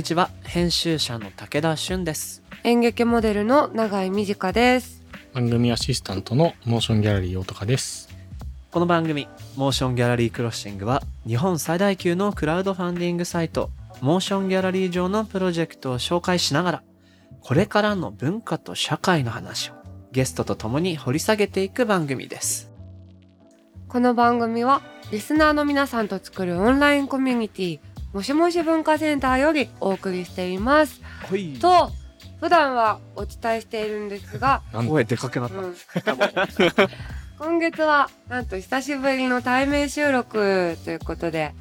こんにちは編集者の武田俊です演劇モデルの永井美智香です。番組アシスタントのモーションギャラリー大高です。この番組モーションギャラリークロッシングは日本最大級のクラウドファンディングサイトモーションギャラリー上のプロジェクトを紹介しながらこれからの文化と社会の話をゲストと共に掘り下げていく番組ですこの番組はリスナーの皆さんと作るオンラインコミュニティもしもし文化センターよりお送りしています。はいと普段はお伝えしているんですが、声でかくなった、うん、今月はなんと久しぶりの対面収録ということで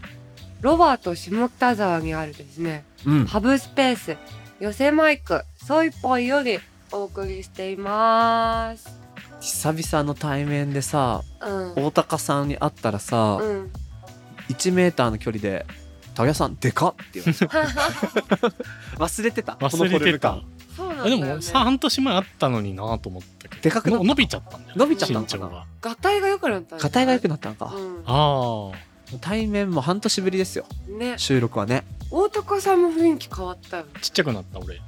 ロバート下北沢にあるですねうんハブスペース寄せマイクソイポイよりお送りしています。久々の対面でさうん。大高さんに会ったらさ、うん。1メーターの距離で「武田さんでかっ!」って言われた忘れてた忘れてた。そうなんだよ、ね。あでもさ半年前あったのになと思ったけど。でかくなったの伸びちゃったんだよね。伸びちゃったのかな身長が。ガタイが良くなったんだ硬いが良くなったのか、うあ対面も半年ぶりですよん。ね。収録はね大高さんも雰囲気変わったちっちゃくなった俺。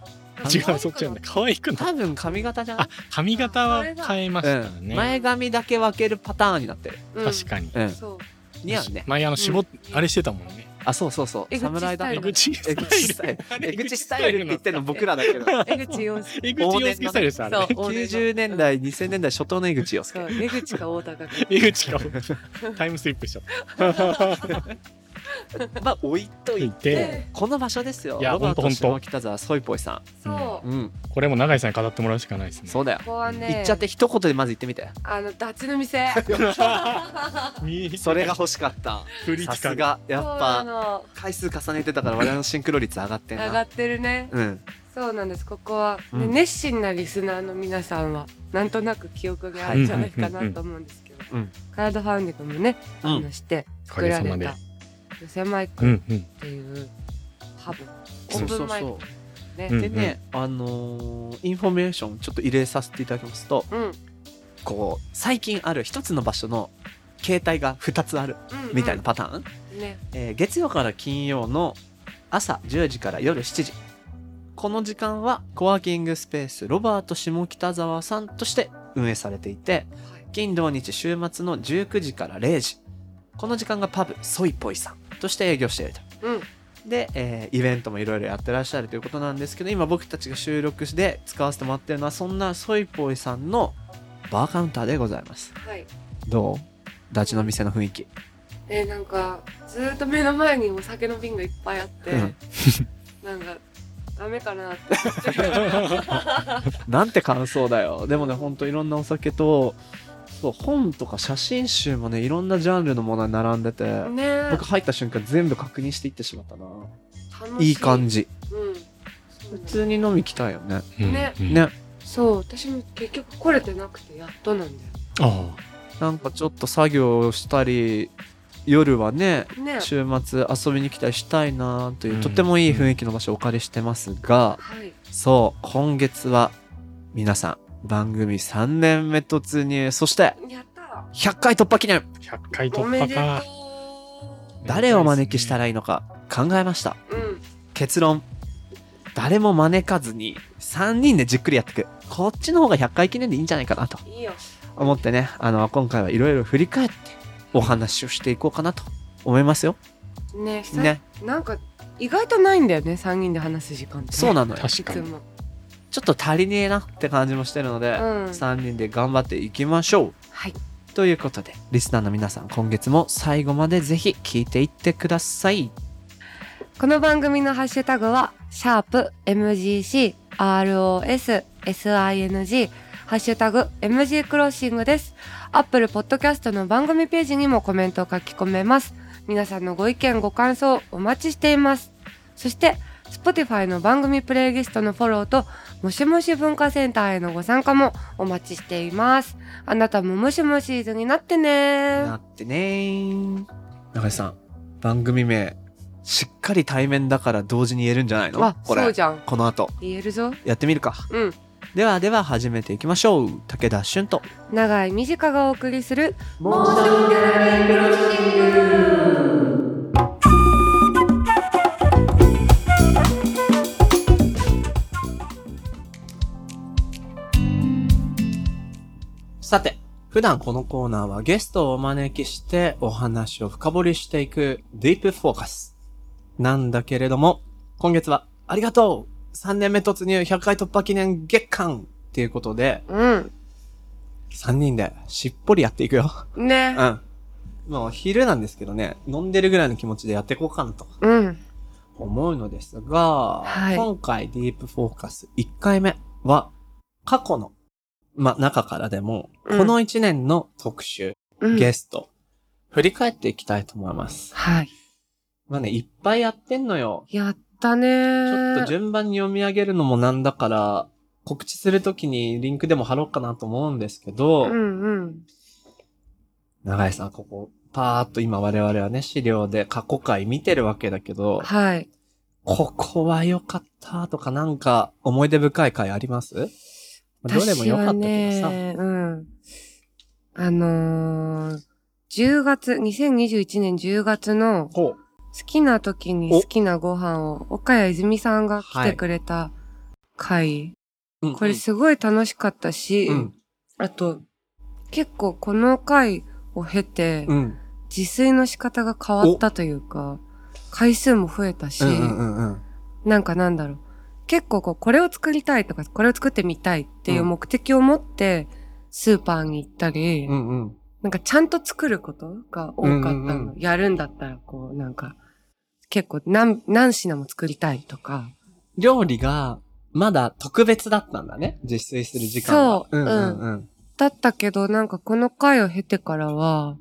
あ違う、そっちなんだ。可愛くな。多分髪型じゃない？あ、髪型は変えましたうん、ね。前髪だけ分けるパターンになってる、うん確かに。うん、そう。似合うね前あの、絞っ、あれしてたもんね。あそうそうそう江口侍だ江口スタイル。江口スタイル江口スタイルって言ってんの僕らだけど江口洋介。江口洋介スタイルです、あれそう。往年の90年代2000年代初頭の江口洋介そう。江口か大高か。江口がタイムスリップしちゃった。まあ置いといいてて、この場所ですよ。いやロバー北沢ソイポイさそう。んうん。これも永井さんに語ってもらうしかないですね。そうだよ。ここはね。言っちゃって一言でまず言ってみて。あのダチの店。見それが欲しかった。振りさすが。やっぱの。回数重ねてたから我々のシンクロ率上がってんな。上がってるね。うん。そうなんです。ここは、ねうん。熱心なリスナーの皆さんはなんとなく記憶があるんじゃないかなと思うんですけど、うん。クラウドファンディングもね、してお作られたかげさまで。寄せマイうクっんうん。ていうハブ、オそうそうそう。ープンマイク。ね。うん。でね、あのーインフォメーションちょっと入れさせていただきますとうん、うん、こう最近ある一つの場所の携帯が2つあるうんみたいなパターン、ね、えー月曜から金曜の朝10時から夜7時。この時間はコワーキングスペースロバート下北沢さんとして運営されていてはい、金土日週末の19時から0時。この時間がパブソイポイさんとして営業していると。うん、で、えーイベントもいろいろやってらっしゃるということなんですけど今僕たちが収録で使わせてもらってるのはそんなソイポイさんのバーカウンターでございます。はい。どう？ダチの店の雰囲気。えー、なんかずーっと目の前にお酒の瓶がいっぱいあって、うん。なんかダメかなって。なんて感想だよ。でもねほんといろんなお酒とそう本とか写真集もねいろんなジャンルのものが並んでて、ね僕入った瞬間全部確認していってしまったな楽しい。いい感じうん。普通に飲み来たいよねうんねうんねそう、私も結局来れてなくてやっとなんだよ。あなんかちょっと作業したり夜はねね。週末遊びに来たりしたいなという、うんとてもいい雰囲気の場所をお借りしてますが、はい。そう今月は皆さん番組3年目突入そしてやった100回突破記念あ、100回突破か。誰を招きしたらいいのか考えましたう。うん。結論誰も招かずに3人でじっくりやっていくこっちの方が100回記念でいいんじゃないかなと。思ってねあの今回はいろいろ振り返ってお話をしていこうかなと思いますよね、久ねなんか意外とないんだよね、三人で話す時間って。そうなのよ確かに。ちょっと足りねえなって感じもしてるので、うん3人で頑張っていきましょうはい。ということでリスナーの皆さん今月も最後までぜひ聞いていってくださいこの番組のハッシュタグは、シャープ MGC ROS SING ハッシュタグ MG クロッシングです。アップルポッドキャストの番組ページにもコメントを書き込めます。皆さんのご意見ご感想お待ちしています。そして、Spotify の番組プレイリストのフォローと、もしもし文化センターへのご参加もお待ちしています。あなたももしもしーずになってね。なってね。ー中井さん番組名しっかり対面だから同時に言えるんじゃないの？あ、これ。そうじゃん。この後。言えるぞ。やってみるか。うん。ではでは始めていきましょう。武田俊と。長井美智香がお送りするモーションギャラリークロッシング普段このコーナーはゲストをお招きしてお話を深掘りしていくディープフォーカスなんだけれども、今月はありがとう !3 年目突入100回突破記念月間っていうことで、うん。3人でしっぽりやっていくよ。ね。うん。もう昼なんですけどね、飲んでるぐらいの気持ちでやっていこうかなとうん。思うのですが、はい今回ディープフォーカス1回目は過去の、ま、中からでも、うんこの1年の特集、うん。ゲスト、振り返っていきたいと思います。はい。まあね、いっぱいやってんのよ。やったねちょー。っと順番に読み上げるのもなんだから、告知するときにリンクでも貼ろうかなと思うんですけど、うんうん。長井さん、ここ、パーっと今我々はね、資料で過去回見てるわけだけど、はい。ここは良かったとかなんか思い出深い回あります？まあどれも良かったけどさ。ね、うん。あのー、10月、2021年10月の。好きな時に好きなご飯を岡谷泉さんが来てくれた回、うんこれすごい楽しかったし、うん。あと結構この回を経て、うん。自炊の仕方が変わったというか、回数も増えたし、うんうんうんうん。なんかなんだろう。結構こう、これを作りたいとか、これを作ってみたいっていう目的を持って、スーパーに行ったり、うんうん。なんかちゃんと作ることが多かったの。うんうんうやるんだったら、こう、なんか、結構何、何品も作りたいとか。料理がまだ特別だったんだね。自炊する時間は。そううんうんうん。だったけど、なんかこの回を経てからは、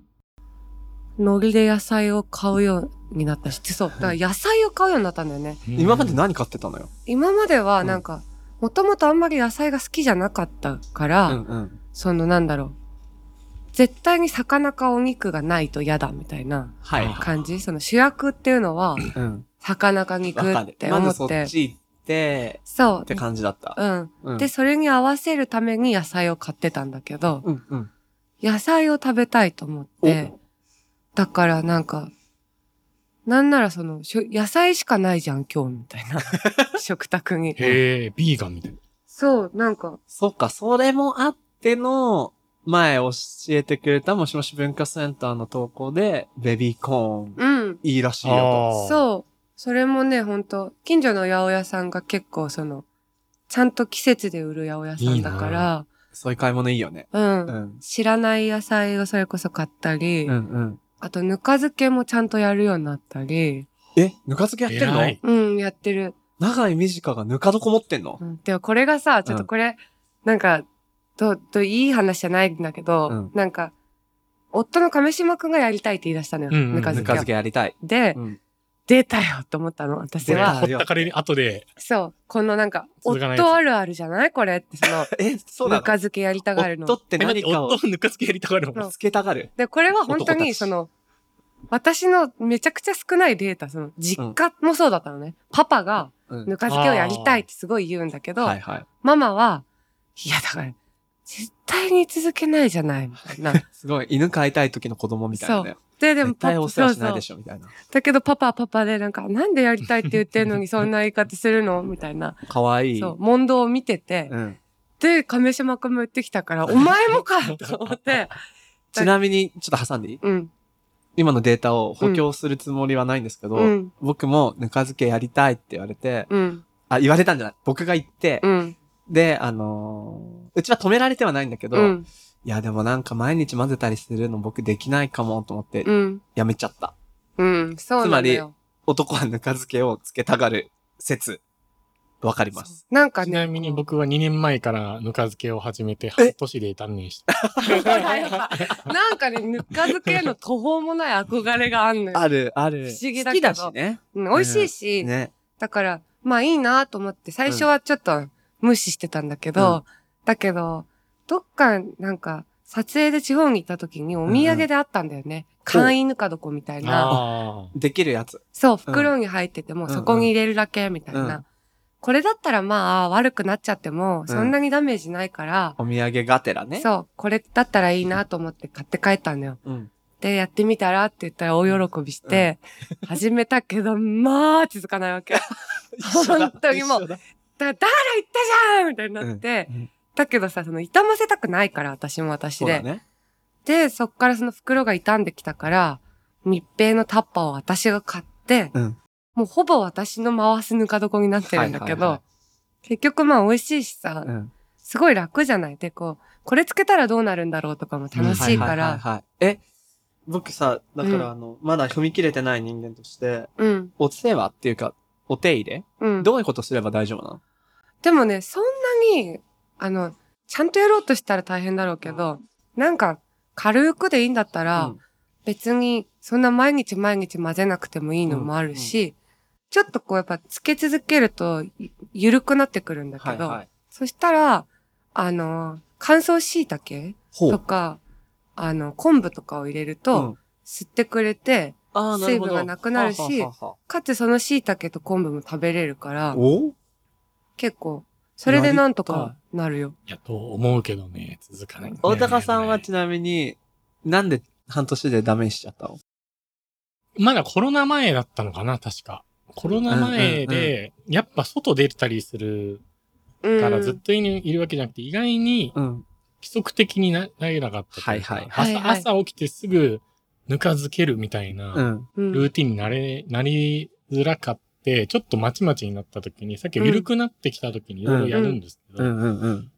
海苔で野菜を買うようになったし、そう、だから野菜を買うようになったんだよね。今まで何買ってたのよ？今まではうんなんか、もともとあんまり野菜が好きじゃなかったから、うんうん。そのなんだろう。絶対に魚かお肉がないと嫌だみたいなはい。感じ？その主役っていうのは、うん。魚か肉わかる。ってまずそ思って。っち行って、そうって。感じだった。うん。うん。で、それに合わせるために野菜を買ってたんだけど、うんうん。野菜を食べたいと思って、だからなんか、なんならその、しょ野菜しかないじゃん、今日みたいな。食卓に。へえ、ビーガンみたいな。そう、なんか、そうか、それもあっての、前教えてくれたもしもし文化センターの投稿で、ベビーコーン、うん。いいらしいよう。そう。それもね、ほんと、近所の八百屋さんが結構その、ちゃんと季節で売る八百屋さんだから、と。そういう買い物いいよね。うん、うん。知らない野菜をそれこそ買ったり、うんうん。あと、ぬか漬けもちゃんとやるようになったり、え、ぬか漬けやってんの？偉い。うん、やってる。長井短がぬか床持ってんの？うん、でもこれがさ、ちょっとこれ、なんか、どう、どう、いい話じゃないんだけど、うん。なんか、夫の亀島くんがやりたいって言い出したのよ、うんうん。ぬか漬けを。ぬか漬けやりたい。で、うん。出たよと思ったの、私は。ほったかれに後で、そう。このなんか、夫あるあるじゃない？これって、その、え、そうなの？ぬか漬けやりたがるの夫。って何かを夫ぬか漬けやりたがるそうのつけたがる。で、これは本当に、その、私のめちゃくちゃ少ないデータ、その、実家もそうだったのね。パパが、うんぬか漬けをやりたいってすごい言うんだけど、はいはい。ママは、いや、だから、絶対に続けないじゃない、みたいな。すごい、犬飼いたい時の子供みたいなね。で、でも絶対お世話しないそうでしょ、みたいな。そうだけどパパはパパで、なんか、なんでやりたいって言ってんのにそんな言い方するの？みたいな。かわい。い。そう、問答を見てて、うん。で、亀島くんも言ってきたから、お前もか！と思って、ちなみに、ちょっと挟んでいい？うん、今のデータを補強するつもりはないんですけど、うん、僕もぬか漬けやりたいって言われて、うん、あ、言われたんじゃない？僕が言って、うん、で、あのーうちは止められてはないんだけど、うん、いやでもなんか毎日混ぜたりするの僕できないかもと思ってうん、やめちゃった。うん、そうなんだよ。男はぬか漬けをつけたがる説、わかります。なんかね。ちなみに僕は2年前からぬか漬けを始めて半年で断念した。なんかね、ぬか漬けの途方もない憧れがあんのよ。ある、ある。不思議だけど好きだしね。うん美味しいし、ね。だから、まあいいなと思って、最初はちょっと無視してたんだけど、うんだけど、どっかなんか、撮影で地方に行った時にお土産であったんだよね。簡易ぬか床みたいな。あできるやつ。そう、袋に入ってても、うんそこに入れるだけみたいな。うんこれだったらまあ、悪くなっちゃっても、そんなにダメージないから、お土産がてらね。そう、これだったらいいなと思って買って帰ったんだよ。うん。で、やってみたらって言ったら大喜びして、始めたけど、まあ、続かないわけ。本当にもうだだ、だから言ったじゃんみたいになって、うんうんだけどさ、その、痛ませたくないから、私も私で。そうだね。で、そっからその袋が傷んできたから、密閉のタッパーを私が買って、うん。もうほぼ私の回すぬか床になってるんだけど、はいはいはい結局まあ美味しいしさ、うん。すごい楽じゃないで、こう、これつけたらどうなるんだろうとかも楽しいかはいはいら、はいはいえ、僕さ、だからあの、まだ踏み切れてない人間として、うん、お世話っていうか、お手入れ？うん。どういうことすれば大丈夫なの？でもね、そんなに、あの、ちゃんとやろうとしたら大変だろうけど、なんか、軽くでいいんだったら、うん。別に、そんな毎日毎日混ぜなくてもいいのもあるし、ちょっとこうやっぱつけ続けると、ゆ緩くなってくるんだけど、はいはい。そしたら、あの、乾燥椎茸。とか、あの、昆布とかを入れると、うん。吸ってくれて、水分がなくなるしはあはあはかつその椎茸と昆布も食べれるから結構、それでなんとかなるよ。いや、と思うけどね、続かない、大高さんはねちなみに、なんで半年でダメにしちゃったの？まだコロナ前だったのかな、確か。コロナ前で、やっぱ外出たりするうん。からずっといるわけじゃなくて、意外にうん。規則的にななれなかったはいはい。はいはい。朝朝起きてすぐぬか漬けるみたいな、ルーティンになれ、なりづらかって、ちょっとまちまちになった時に、さっき緩くなってきた時にいろいろやるんですけど。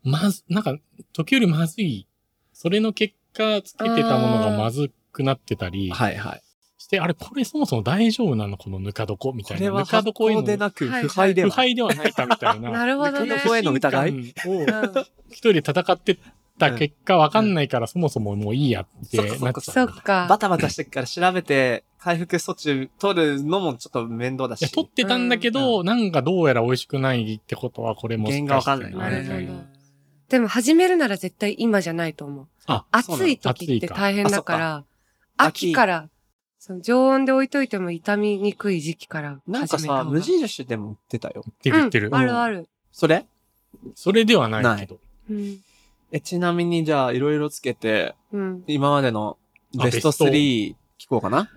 まず、なんか、時よりまずい、それの結果、つけてたものがまずくなってたりはいはい。して、あれ、これそもそも大丈夫なの？このぬか床みたいな。これはぬか発床への酵でなくはい腐敗では。腐敗ではないかみたいな。なるほどねぬか床への疑い一人で戦ってた結果わかんないから、そもそももういいやってなっちゃそうっか。バタバタしてから調べて、回復措置取るのもちょっと面倒だし。取ってたんだけど、なんかどうやら美味しくないってことは、これも原因がわかんないなるほどみたいなでも始めるなら絶対今じゃないと思う。あ、暑い時って大変だから、秋から、その常温で置いといても傷みにくい時期からなんかさ、始めた方が無印でも売ってたよ。って言ってる。うんあるある。それ？それではないけど。うん。え、ちなみにじゃあ、いろいろつけて、うん。今までのベストあベスト3聞こうかな？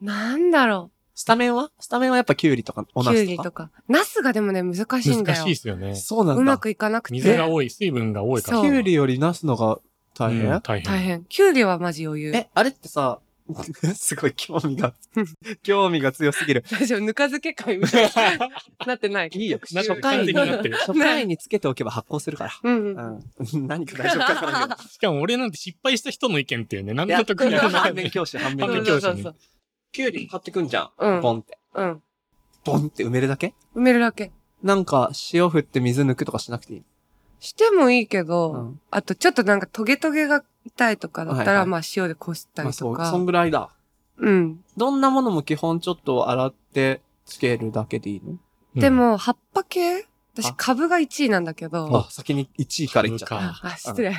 なんだろスタメンは？スタメンはやっぱキュウリとか、う。おキュウナスとか。リとか。ナスがでもね、難しいんだよ難しい。ですよね。そうなんだ。うまくいかなくて。水が多い、水分が多いから。そうキュウリよりナスのが大変、うん大変。大変。キュウリはマジ余裕。え、あれってさ、すごい興味が、興味が強すぎる。大丈夫、ぬか漬け会みたいに なってない。いいよ。なんか初回に、完全になってる初回につけておけば発酵するから。うんうん。うん。何か大丈夫かわからんけど。しかも俺なんて失敗した人の意見っていうね、なんいやの得にな。反面教師、反面反教師。そうそうキュウリ買ってくんじゃん。うんポンって。そう。うん。ポンって埋めるだけ？埋めるだけ。なんか、塩振って水抜くとかしなくていい。してもいいけど、うんあとちょっとなんかトゲトゲが痛いとかだったら、はいはいまあ塩でこすったまあそう、りとか。そんぐらいだ。うん。どんなものも基本ちょっと洗ってつけるだけでいいの、うんで、も、葉っぱ系？私あ、株が1位なんだけど。あ、先に1位からいっちゃっ株あかあ、失礼。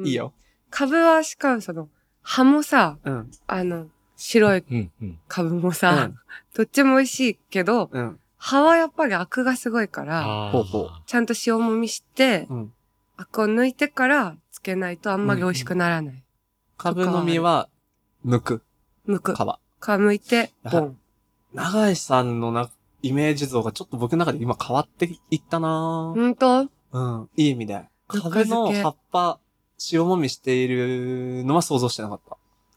いいよ。株はしかもその、葉もさ、うん。あの、白いうん、うん。株もうさ、ん。どっちも美味しいけど、うん。葉はやっぱりアクがすごいから、あーほうほうちゃんと塩もみして、うん。アクを抜いてからつけないとあんまり美味しくならない。株の実は、剥く。剥く。皮。皮剥いて、ボン。長井さんのな、イメージ像がちょっと僕の中で今変わっていったなほんとうん。いい意味で。株の葉っぱ、塩もみしているのは想像してなかった。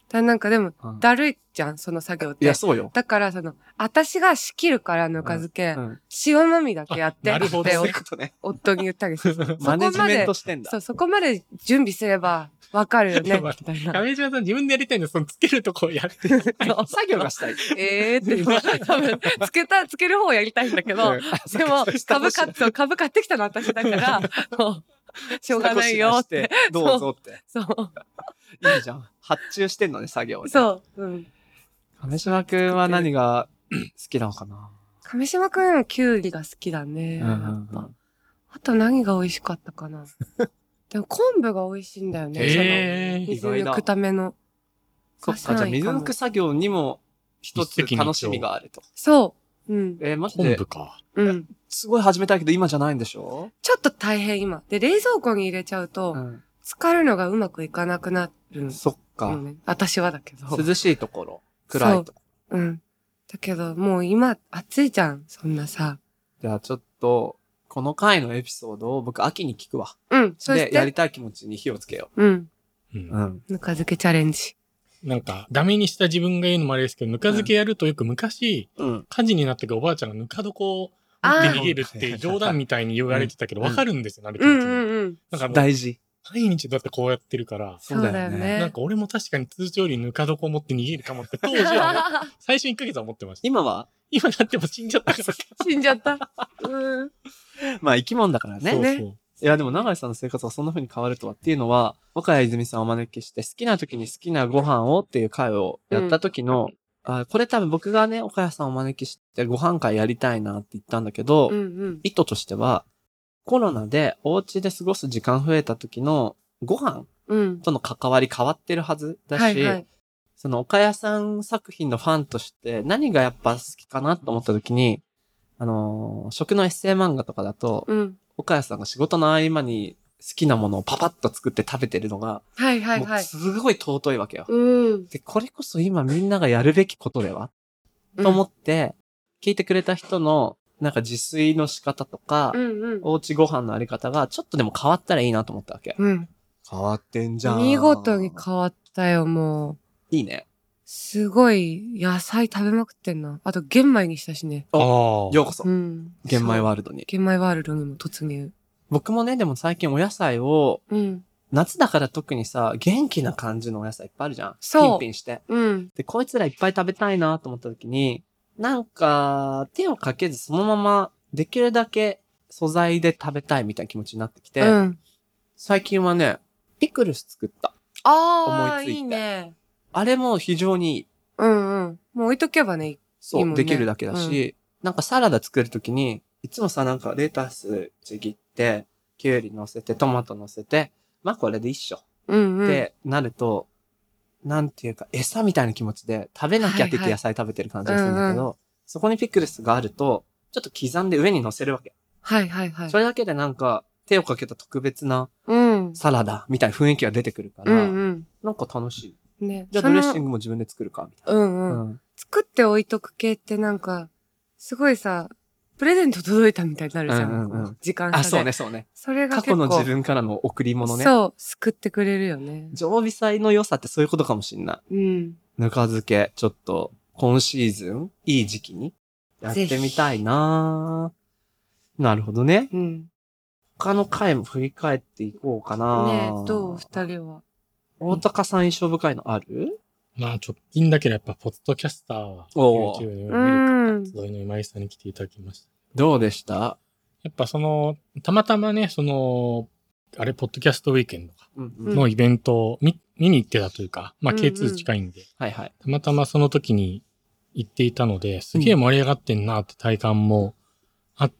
だなんかでも、うんだるいじゃん、その作業って。いや、そうよ。だから、その、私が仕切るからぬか漬け、うん。塩もみだけやって、あなるほどってそういうことね。夫に言ったりする。そ こマネジメンまでトしてんだそ。う、そこまで準備すればわかるよね、みたいな。亀島さん自分でやりたいの、そのつけるとこやって。そう作業がしたい。ええーって、多分、つけた、つける方をやりたいんだけど、うんでも、株買っそう株買ってきたの私だから、しょうがないよって。。どうぞって。そう、いいじゃん。発注してんのね、作業。そう、うん。亀島くんは何が好きなのかな？亀島くんはキュウリが好きだね。うんうんやっぱあと何が美味しかったかな？でも昆布が美味しいんだよね。えそのー、水抜くための。そっか、じゃあ水抜く作業にも一つ楽しみがあると。そう。うん。えー、マジで？昆布、か。うん。すごい始めたいけど今じゃないんでしょ？ちょっと大変今。で、冷蔵庫に入れちゃうと、ん。浸かるのがうまくいかなくなるんそっか。よね。私はだけど。涼しいところ、暗いとこうん。だけど、もう今、暑いじゃん。そんなさ。じゃあちょっと、この回のエピソードを僕秋に聞くわ。うん。そしで、やりて、たい気持ちに火をつけようん。う。うんうん。ぬか漬けチャレンジ。なんか、ダメにした自分が言うのもあれですけど、ぬか漬けやるとよく昔、うん。火事になったけどおばあちゃんがぬか床を持って逃げるって冗談みたいに言われてたけど、うんわかるんですよ、あれうんうんうん。なんか大事。毎日だってこうやってるから、そうだよね。なんか俺も確かに通常よりぬか床を持って逃げるかもって当時は、最初1ヶ月は思ってました。今は？今だってもう死んじゃったから。死んじゃった。うん。まあ生き物だからね。そうねそう。いや、でも永井さんの生活がそんな風に変わるとはっていうのは、岡谷泉さんをお招きして、好きな時に好きなご飯をっていう会をやった時の、あこれ多分僕がね、岡谷さんをお招きしてご飯会やりたいなって言ったんだけど、うんうん。意図としては、コロナでお家で過ごす時間増えた時のご飯うん。との関わり変わってるはずだし、はいはい。その岡谷さん作品のファンとして何がやっぱ好きかなと思った時に、あのー食のエッセイ漫画とかだと、うん。岡谷さんが仕事の合間に好きなものをパパッと作って食べてるのが、はいはいはい。すごい尊いわけよ。うん。で、これこそ今みんながやるべきことでは、と思って、聞いてくれた人の、なんか自炊の仕方とか、うんうん。おうちご飯のあり方がちょっとでも変わったらいいなと思ったわけ。うん。変わってんじゃん。見事に変わったよ、もう。いいね。すごい、野菜食べまくってんな。あと、玄米にしたしね。ああ。ようこそ、うん。玄米はワールドに。玄米ワールドにも突入。僕もね、でも最近お野菜を、うん。夏だから特にさ、元気な感じのお野菜いっぱいあるじゃん。そうピンピンして。うん。で、こいつらいっぱい食べたいなと思った時に、なんか、手をかけずそのまま、できるだけ素材で食べたいみたいな気持ちになってきて、うん。最近はね、ピクルス作った。ああ、思いついていいね。あれも非常にいい。うんうん。もう置いとけばね。そう、いいねできるだけだし、なんかサラダ作るときに、いつもさ、なんかレタスちぎって、キュウリ乗せて、トマト乗せて、まあこれで一緒うんうん。ってなると、なんていうか、餌みたいな気持ちで食べなきゃって言って野菜食べてる感じがするんだけど、そこにピクルスがあると、ちょっと刻んで上に乗せるわけ。はいはいはいそ。れだけでなんか、手をかけた特別なうん。サラダみたいな雰囲気が出てくるかうら、んなんか楽しい。うん。ね。じゃあドレッシングも自分で作るかみたいうんな。うん。うん作って置いとく系ってなんか、すごいさ、プレゼント届いたみたいになるじゃん。うんうんうん時間差で。あ、そうね、そうね。それが過。去の自分からの贈り物ね。そう、救ってくれるよね。常備菜の良さってそういうことかもしんない。うん。ぬか漬け、ちょっと、今シーズン、いい時期に、やってみたいなぁなるほどね。うん。他の回も振り返っていこうかなねえ、どう？二人は。大高さん印象深いのある？まあ直近だけどやっぱポッドキャスターは YouTube で見るうん。集いの今井さんに来ていただきました。どうでした？やっぱその、たまたまね、その、あれ、ポッドキャストウィーケンドかのイベントを見見に行ってたというか、まあうんうん K2 近いんで、はいはい。たまたまその時に行っていたので、すげえ盛り上がってんなって体感もあっ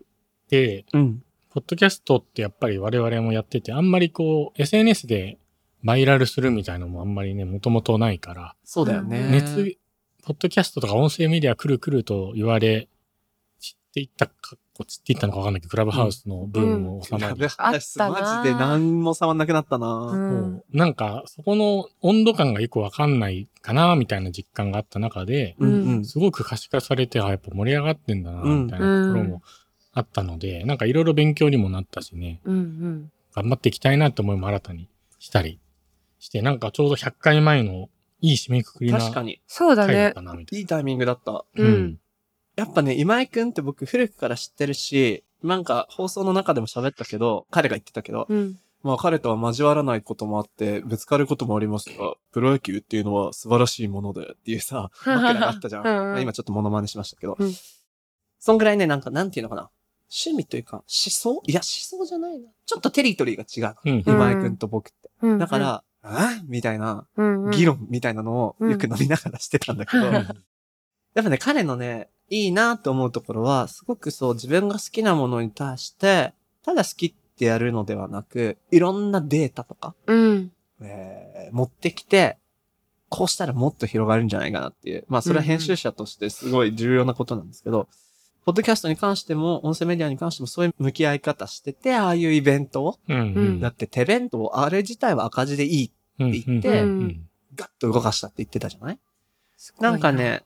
て、うん。ポッドキャストってやっぱり我々もやってて、あんまりこう、SNS でバイラルするみたいなのもあんまりね、もともとないから、そうだよね。熱、ポッドキャストとか音声メディア来る来ると言われ、散っていったか、こう散っていったのかわかんないけど、クラブハウスのブームも収まり、ラブハウスマジで何も触んなくなったな、うん。なんか、そこの温度感がよくわかんないかな、みたいな実感があった中で、うんうん。すごく可視化されて、あ、やっぱ盛り上がってんだな、うんみたいなところもあったので、なんかいろいろ勉強にもなったしね、うんうん。頑張っていきたいなって思いも新たにしたりして、なんかちょうど100回前のいい締めくくりな回確かに。そうだねだっ。たな、みたいいいタイミングだった。な。うん。やっぱね、今井くんって僕古くから知ってるし、なんか放送の中でも喋ったけど、彼が言ってたけど、うん。まあ彼とは交わらないこともあって、ぶつかることもありますが、プロ野球っていうのは素晴らしいものだよっていうさ、枕があったじゃん。うん今ちょっとモノマネしましたけど。うんそんぐらいね、なんかなんていうのかな。趣味というか、思想？いや、思想じゃないな。ちょっとテリトリーが違う。うん。今井くんと僕って。うん。だから、あみたいな、うんうん、議論みたいなのをよく飲みながらしてたんだけど、うん やっぱね、彼のね、いいなと思うところは、すごくそう自分が好きなものに対して、ただ好きってやるのではなく、いろんなデータとか、うん。えー持ってきて、こうしたらもっと広がるんじゃないかなっていう。まあ、それは編集者としてすごい重要なことなんですけど、ポッドキャストに関しても、音声メディアに関してもそういう向き合い方してて、ああいうイベントを、うん。うん。だって手弁当、あれ自体は赤字でいい、うん言ってうんガッと動かしたって言ってたじゃない？なんか、ね、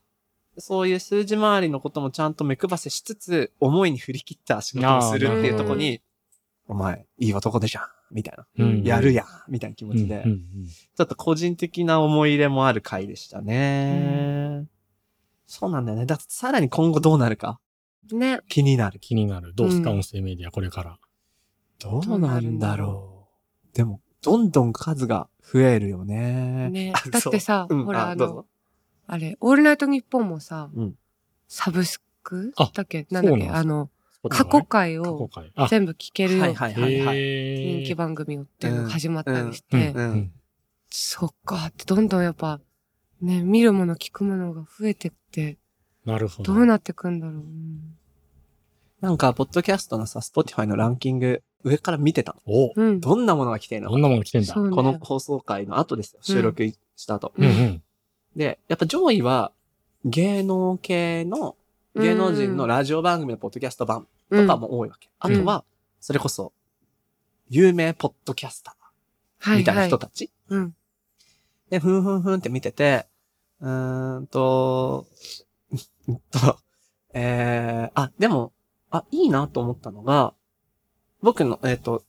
そういう数字回りのこともちゃんと目配せしつつ、思いに振り切った仕事をするっていうところに、お前、いい男でじゃんみたいな。うんやるやんみたいな気持ちで、うんうんちょっと個人的な思い入れもある回でしたね。そうなんだよね。だってさらに今後どうなるかね。気になる。気になる。どうですか、うん音声メディア、これから。どうなんだろう。でも、どんどん数が増えるよね。ね。あ だってさそう。うん。ほらあのどうぞ。あれ、オールナイトニッポンもさ、うん。サブスク？あだっけ？なんだっけそうなんですあの、過去回過去を回？あ、全部聞けるよはいはいはいはい。人気番組をっていうのが始まったりしうん。て、うん。そっか。ってどんどんやっぱ、ね、見るもの聞くものが増えてって、なるほど。どうなってくんだろう。うん。なんか、ポッドキャストのさ、Spotify のランキング、上から見てたの。おうん。どんなものが来てるのどんなもの来てんだ。そうねこの放送回の後ですよ。収録した後。うんうん。で、やっぱ上位は、芸能系の、芸能人のラジオ番組のポッドキャスト版とかも多いわけ。あとは、それこそ、有名ポッドキャスターみたいな人たち。はいはいうん。で、ふんふんふんって見てて、うーんと、うんと、えー、あ、でも、あ、いいなと思ったのが、僕の、えっ、と、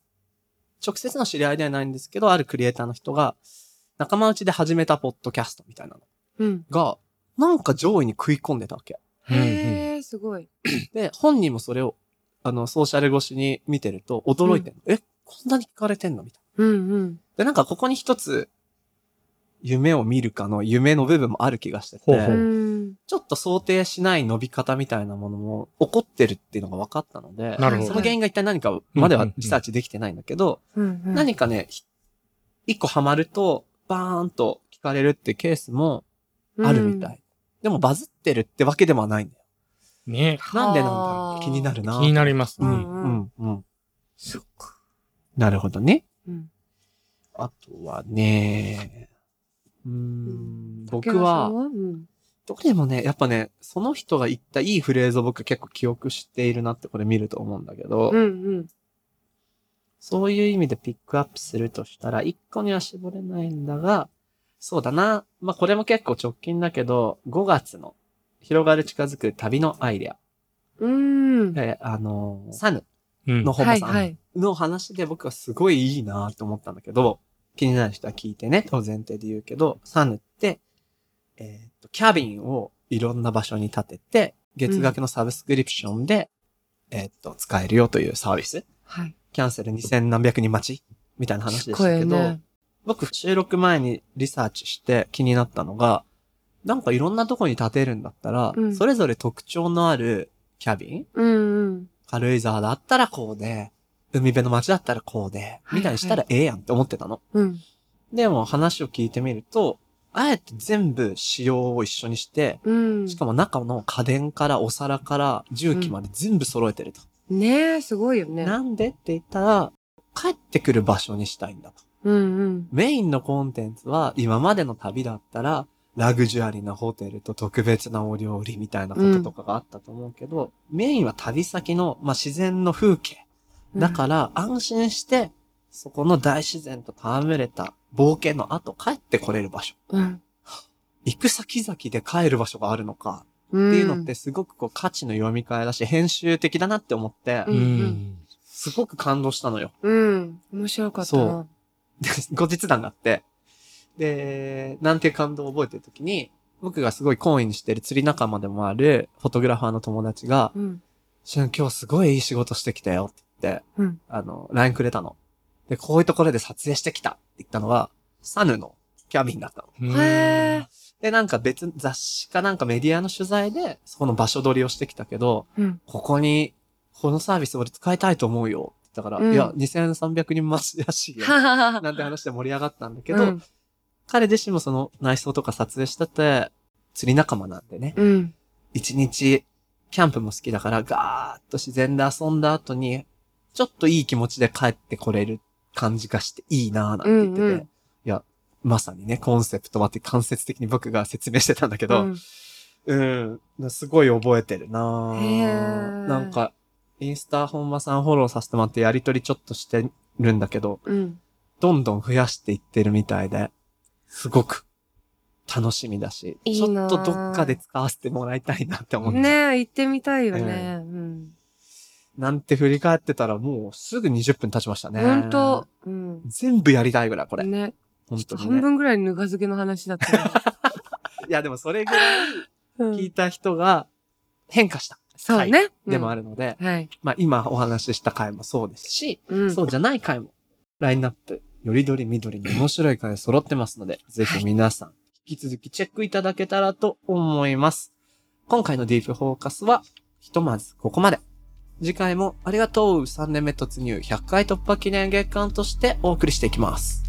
直接の知り合いではないんですけど、あるクリエイターの人が、仲間内で始めたポッドキャストみたいなのうん。が、なんか上位に食い込んでたわけ。うんうんへー、すごい。で、本人もそれを、あの、ソーシャル越しに見てると驚いてんの。え、こんなに聞かれてんの？みたいな。うんうん。で、なんかここに一つ、夢を見るかの夢の部分もある気がしてて、ほうほううん。ちょっと想定しない伸び方みたいなものも起こってるっていうのが分かったので、なるほどその原因が一体何かまではリサーチできてないんだけど、うんうん。何かね、ひ一個ハマると、バーンと聞かれるってケースもあるみたい。でもバズってるってわけでもないんだよ。ねなんでなんだろう？気になるな。気になりますね。うん、ううんん、うん。そっか。なるほどね。うん。あとはね、うーん、僕竹は？どれもね、やっぱね、その人が言ったいいフレーズを僕結構記憶しているなってこれ見ると思うんだけど、うんうん。そういう意味でピックアップするとしたら、一個には絞れないんだが、そうだな。まあ、これも結構直近だけど、5月の広がる近づく旅のアイデア。うん。で、あの、サヌうんの。ホモさはいはいんの話で僕はすごいいいなと思ったんだけど、気になる人は聞いてね、と前提で言うけど、サヌって、えーっと、キャビンをいろんな場所に建てて、月額のサブスクリプションで、えーっと、使えるよというサービス。はい。キャンセル2000何百人待ちみたいな話でしたけど、いね。僕収録前にリサーチして気になったのが、なんかいろんなとこに建てるんだったら、うんそれぞれ特徴のあるキャビンうんうん。軽井沢だったらこうで、海辺の街だったらこうで、はいみたいにしたらええやんって思ってたの。うん。でも話を聞いてみると、あえて全部仕様を一緒にして、うん。しかも中の家電からお皿から重機まで全部揃えてると。ねえ、すごいよね。なんでって言ったら、帰ってくる場所にしたいんだと。うんうん。メインのコンテンツは今までの旅だったら、ラグジュアリーなホテルと特別なお料理みたいなこととかがあったと思うけど、メインは旅先の、まあ、自然の風景。だから安心して、そこの大自然と戯れた冒険の後帰ってこれる場所。うん。行く先々で帰る場所があるのかっっていうのってすごくこう価値の読み替えだし、編集的だなって思ってう、うんん。すごく感動したのよ。うん。面白かったな。で、後日談があって、で、なんていう感動を覚えてるときに、僕がすごい懇意にしてる釣り仲間でもあるフォトグラファーの友達が、うん今日すごいいい仕事してきたよって言って、うん。あの、LINE くれたの。で、こういうところで撮影してきたって言ったのは、サヌのキャビンだったの。へーで、なんか別、雑誌かなんかメディアの取材で、そこの場所取りをしてきたけど、うん。ここに、このサービス俺使いたいと思うよって言ったから、うんいや、2300人待ちらしいよ。なんて話で盛り上がったんだけど、うん彼自身もその内装とか撮影してて、釣り仲間なんでね、うん。一日、キャンプも好きだから、ガーッと自然で遊んだ後に、ちょっといい気持ちで帰ってこれる感じがしていいなぁなんて言ってて、うんうんいや、まさにね、コンセプトはって間接的に僕が説明してたんだけど、うんうん、すごい覚えてるなーなんか、インスタ本間さんフォローさせてもらってやりとりちょっとしてるんだけど、うん。どんどん増やしていってるみたいで、すごく楽しみだし、いいちょっとどっかで使わせてもらいたいなって思って。ねえ、行ってみたいよね。うん。なんて振り返ってたらもうすぐ20分経ちましたね。ほんと、うん。全部やりたいぐらい、これ。ね。本当にね。半分ぐらいぬか漬けの話だったね。いや、でもそれぐらいうん聞いた人が変化したそうね。でもある。るので、はい。まあ今お話しした回もそうですし、うん。そうじゃない回も、ラインナップ、よりどりみどりに面白い回揃ってますので、ぜひ皆さん、引き続きチェックいただけたらと思います。今回のディープフォーカスは、ひとまずここまで。次回もありがとう3年目突入100回突破記念月間としてお送りしていきます。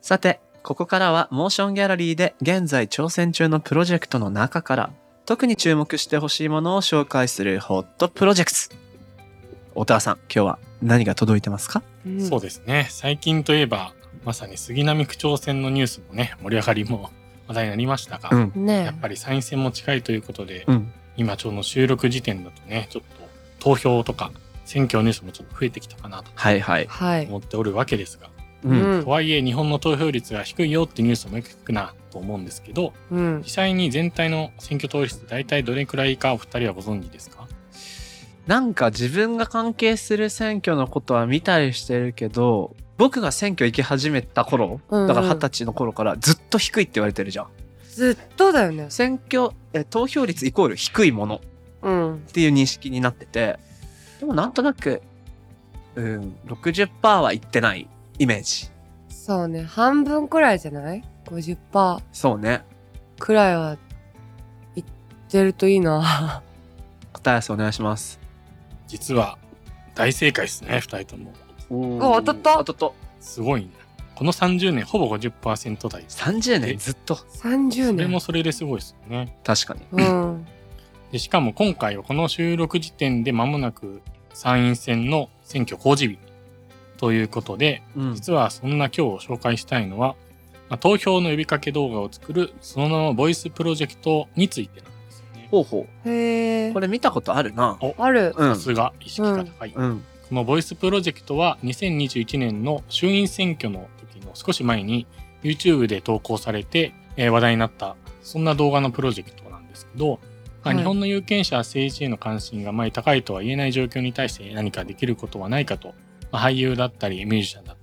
さて、ここからはモーションギャラリーで現在挑戦中のプロジェクトの中から特に注目してほしいものを紹介するホットプロジェクト。小田さん、今日は何が届いてますか？うんそうですね。最近といえば、まさに杉並区長選のニュースもね、盛り上がりも 話題になりましたが、ん。ねやっぱり参院選も近いということで、うん。今ちょうど収録時点だとね、ちょっと投票とか選挙ニュースもちょっと増えてきたかなとはいはい。はい。思っておるわけですが、うん。うんとはいえ日本の投票率が低いよってニュースもよく聞くなと思うんですけど、うん実。際に全体の選挙投票率大体どれくらいかお二人はご存知ですか？なんか自分が関係する選挙のことは見たりしてるけど、僕が選挙行き始めた頃、うんうんだから二十歳の頃からずっと低いって言われてるじゃん。ずっとだよね。選挙、え、投票率イコール低いものうん。っていう認識になってて、でもなんとなく、うん、60%はいってないイメージ。そうね。半分くらいじゃない？?50% そうね。くらいは、いってるといいな。答え合わせお願いします。実は大正解ですね、二人とも。お当たった当たっすごいね。この30年ほぼ50%台。た。30年ずっと。30それも年。それですごいですよね。確かに。うん。でしかも今回はこの収録時点で間もなく参院選の選挙公示日ということで、うん。実はそんな今日紹介したいのは、まあ、投票の呼びかけ動画を作るその名のボイスプロジェクトについてなんですよね。ほうほへえう。こ。れ見たことあるな。ある。うんさすが意識が高い。うん。このボイスプロジェクトは2021年の衆院選挙の時の少し前に YouTube で投稿されて、えー話題になったそんな動画のプロジェクトなんですけど、まあはい日本の有権者は政治への関心があまり高いとは言えない状況に対して何かできることはないかと、まあ俳優だったりミュージシャンだった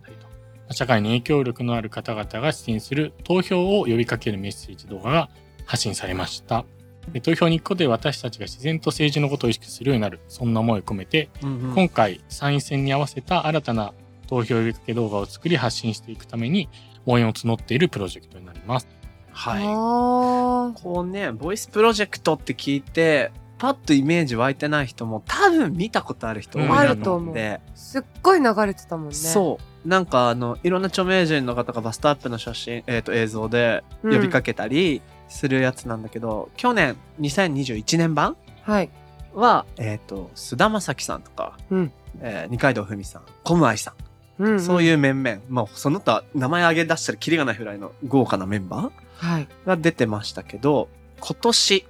社会に影響力のある方々が出演する投票を呼びかけるメッセージ動画が発信されました。で投票に行くことで私たちが自然と政治のことを意識するようになる、そんな思いを込めて、うんうん今回参院選に合わせた新たな投票呼びかけ動画を作り発信していくために応援を募っているプロジェクトになります。はい。あこうね、ボイスプロジェクトって聞いて、パッとイメージ湧いてない人も多分見たことある人多いうんなあると思うで、ーすっごい流れてたもんね。そう。なんかあの、いろんな著名人の方がバストアップの写真、えっ、と映像でうん呼びかけたりするやつなんだけど、去年2021年版はい。は、えっ、と、菅田将暉さんとか、うんえー二階堂ふみさん、コムアイさん、うん、そうういう面々、まあ、その他名前挙げ出したらキリがないぐらいの豪華なメンバーん。はい。が出てましたけど、今年、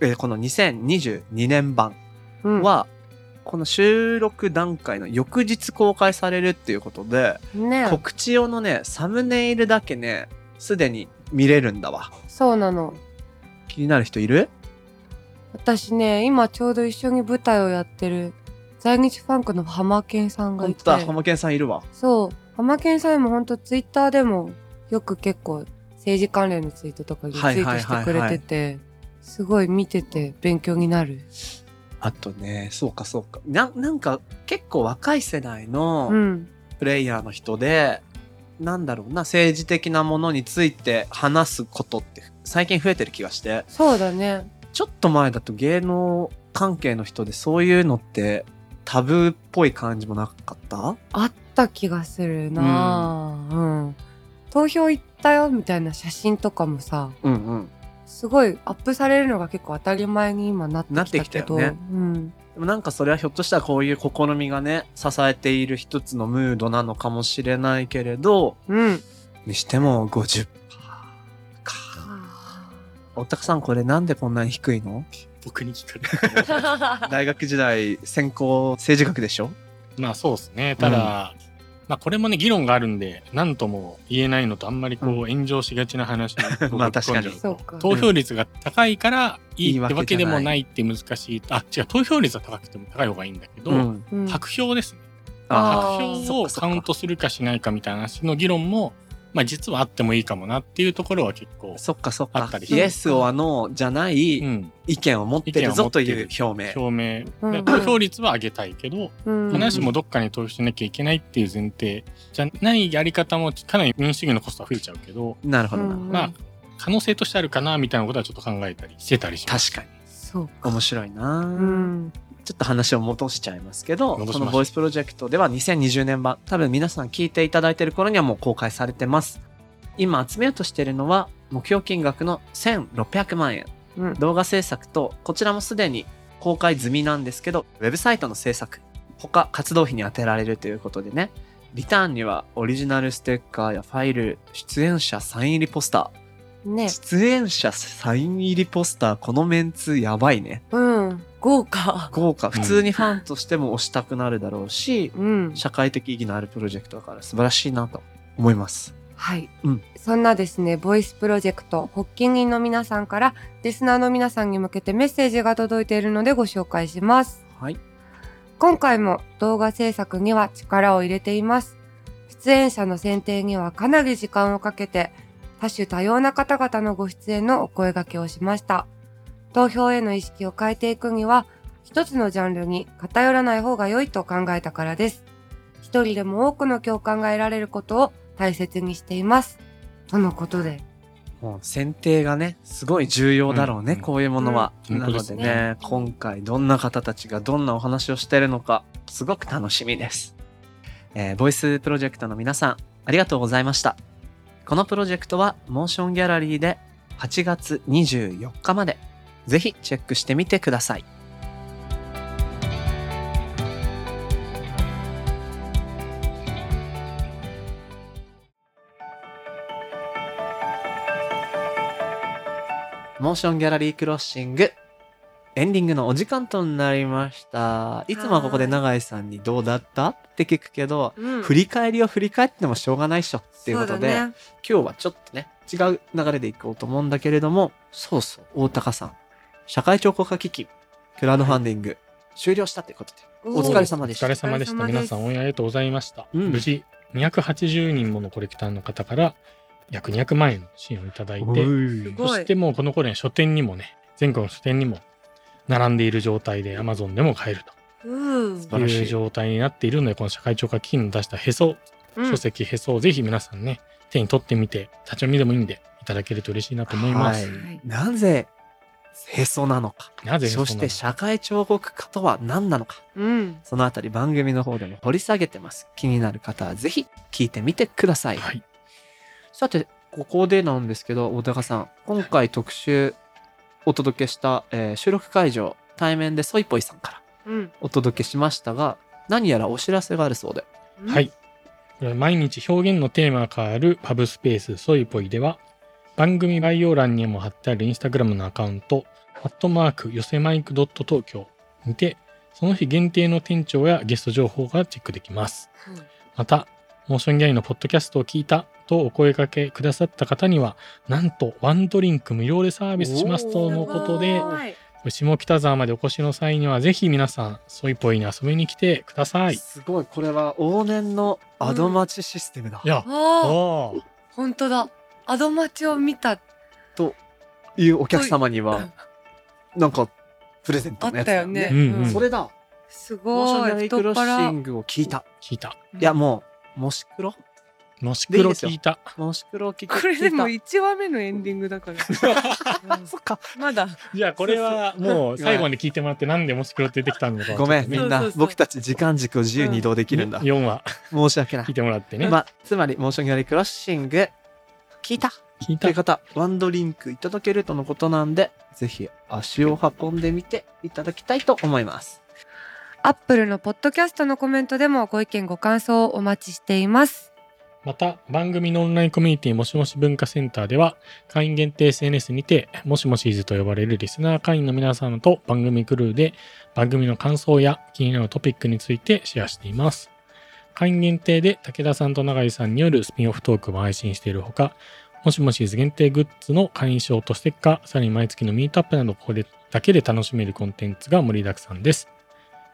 えーこの2022年版うん、は、この収録段階の翌日公開されるっていうことで、ね告知用のね、サムネイルだけね、すでに見れるんだわ。そうなの。気になる人いる？私ね、今ちょうど一緒に舞台をやってる在日ファンクの浜健さんがいて。本当だ、ハマケンさんいるわ。そう。浜健さんもほんとツイッターでもよく結構政治関連のツイートとかリツイートしてくれてて、すごい見てて勉強になる。あとね、そうかそうか。ななんか結構若い世代うのん。プレイヤーの人で、なんだろうな、政治的なものについて話すことって最近増えてる気がして、そうだね。ちょっと前だと芸能関係の人でそういうのってタブーっぽい感じもなかった？あった気がするなぁ、うん。投票行ったよみたいな写真とかもさ、うんうん。すごいアップされるのが結構当たり前に今なってきたけど。なってきたよねうん。でもなんかそれはひょっとしたらこういう試みがね、支えている一つのムードなのかもしれないけれど、うん。にしても50%か。おたかさんこれなんでこんなに低いの？僕に聞かれ 大学時代専攻政治学でしょ？まあそうですね。ただ、まあこれもね、議論があるんで、何とも言えないのと、あんまりこう、炎上しがちな話に まあぶっ込んじゃうとそうか。投票率が高いからいいってわけでもないって難しい。あ、違う、投票率は高くても高い方がいいんだけど、ん。うん。白票ですね。白票をカウントするかしないかみたいな話の議論も、まあ実はあってもいいかもなっていうところは結構、そっかそっかあったり。しますイエスをあのじゃないうん、意見を持ってるぞという表明。表明。うんで投票率は上げたいけど、うん必ずしもどっかに投票しなきゃいけないっていう前提じゃないやり方もかなり民主主義のコストは増えちゃうけど、なるほどまあ可能性としてあるかなみたいなことはちょっと考えたりしてたりします。確かに。そう面白いな、うんちょっと話を戻しちゃいますけど、このボイスプロジェクトでは2020年版、多分皆さん聞いていただいている頃にはもう公開されてます。今集めようとしているのは、目標金額の1600万円。うん動画制作と、こちらもすでに公開済みなんですけど、ウェブサイトの制作、他活動費に充てられるということでね、リターンにはオリジナルステッカーやファイル、出演者サイン入りポスター、ね。出演者サイン入りポスター、このメンツやばいね。うん。豪華。豪華。普通にファンとしても推したくなるだろうし、うん。社会的意義のあるプロジェクトだから素晴らしいなと思います。はい、うん。そんなですねボイスプロジェクト発起人の皆さんからリスナーの皆さんに向けてメッセージが届いているのでご紹介します。はい。今回も動画制作には力を入れています。出演者の選定にはかなり時間をかけて多種多様な方々のご出演のお声掛けをしました。投票への意識を変えていくには一つのジャンルに偏らない方が良いと考えたからです。一人でも多くの共感が得られることを大切にしています。とのことで。もう選定がね、すごい重要だろうね、うん。こういうものは。なのうん本当ですでね、今回どんな方たちがどんなお話をしているのか、すごく楽しみです。えーボイスプロジェクトの皆さん、ありがとうございました。このプロジェクトは、モーションギャラリーで8月24日まで、ぜひチェックしてみてください。モーションギャラリークロッシング、エンディングのお時間となりました。いつもはここで永井さんにどうだったって聞くけど、うん。振り返りを振り返ってもしょうがないっしょっていうことで、ね。今日はちょっとね、違う流れでいこうと思うんだけれども、そうそう、大高さん、社会彫刻家基金、クラウドファンディング、終了したということで、お疲れ様でした。お疲れ様でした。皆さん応援ありがとうございました。うん。無事、280人ものコレクターの方から約200万円の支援をいただいて、そしてもうこの頃には書店にもね、全国の書店にも並んでいる状態で Amazon でも買えるうんという状態になっているので、この社会聴覚基金の出したへそ、うん書籍へそをぜひ皆さんね、手に取ってみて、立ち読みでもいいんで、いただけると嬉しいなと思います。はいなぜ、へそなのか。なぜへそなのそして社会彫刻家とは何なのか。うんそのあたり番組の方でも掘り下げてます。気になる方はぜひ聞いてみてください。はい。さて、ここでなんですけど、大高さん、今回特集お届けした、えー収録会場、対面でソイポイさんからうんお届けしましたが、何やらお知らせがあるそうで。はい。これは毎日表現のテーマが変わるパブスペースソイポイでは、番組概要欄にも貼ってあるインスタグラムのアカウント、アットマーク、よせマイクドット東京にて、その日限定の店長やゲスト情報がチェックできます。また、モーションギャイのポッドキャストを聞いたとお声掛けくださった方には、なんとワンドリンク無料でサービスしますとのことで、はい下北沢までお越しの際には、ぜひ皆さん、ソイポイに遊びに来てください。すごい、これは往年のアドマチシステムだ。いや、あ本当だアドマチを見たというお客様には、なんか、プレゼントのやつだよね。あったよねうんうんそれだ。すモーションごいギャラリークロッシングを聞いた。聞いた。いや、もう、もし黒？もし黒聞いた。もし黒を聞いこれでも聞い1話目のエンディングだからた そっか。まだじゃあこれはもう最後まで聞いてもらってなんでもし黒って出てきたのかごめん、みんな僕たち時間軸を自由に移動できるんだ。4話申し訳ない聞い。てもらってね。まあ、つまり、モーションギャラリークロッシング、聞いた聞いたという。方、ワンドリンクいただけるとのことなんで、ぜひ足を運んでみていただきたいと思います。アップルのポッドキャストのコメントでもご意見ご感想をお待ちしていますまた、番組のオンラインコミュニティもしもし文化センターでは、会員限定 SNS にて、もしもしーずと呼ばれるリスナー会員の皆さんと番組クルーで、番組の感想や気になるトピックについてシェアしています。会員限定で武田さんと永井さんによるスピンオフトークも配信しているほか、もしもしーず限定グッズの会員証とステッカー、さらに毎月のミートアップなど、ここでだけで楽しめるコンテンツが盛りだくさんです。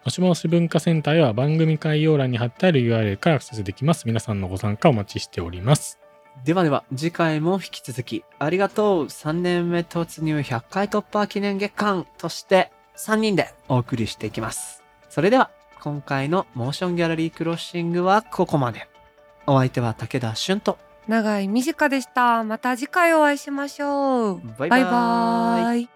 もしもし文化センターへは番組概要欄に貼ってある URL からアクセスできます。皆さんのご参加お待ちしております。ではでは、次回も引き続き、ありがとう !3 年目突入100回突破記念月間として、3人でお送りしていきます。それでは、今回のモーションギャラリークロッシングはここまで。お相手は武田俊と、長い短でしたまた次回お会いしましょうバイバイバイバーイ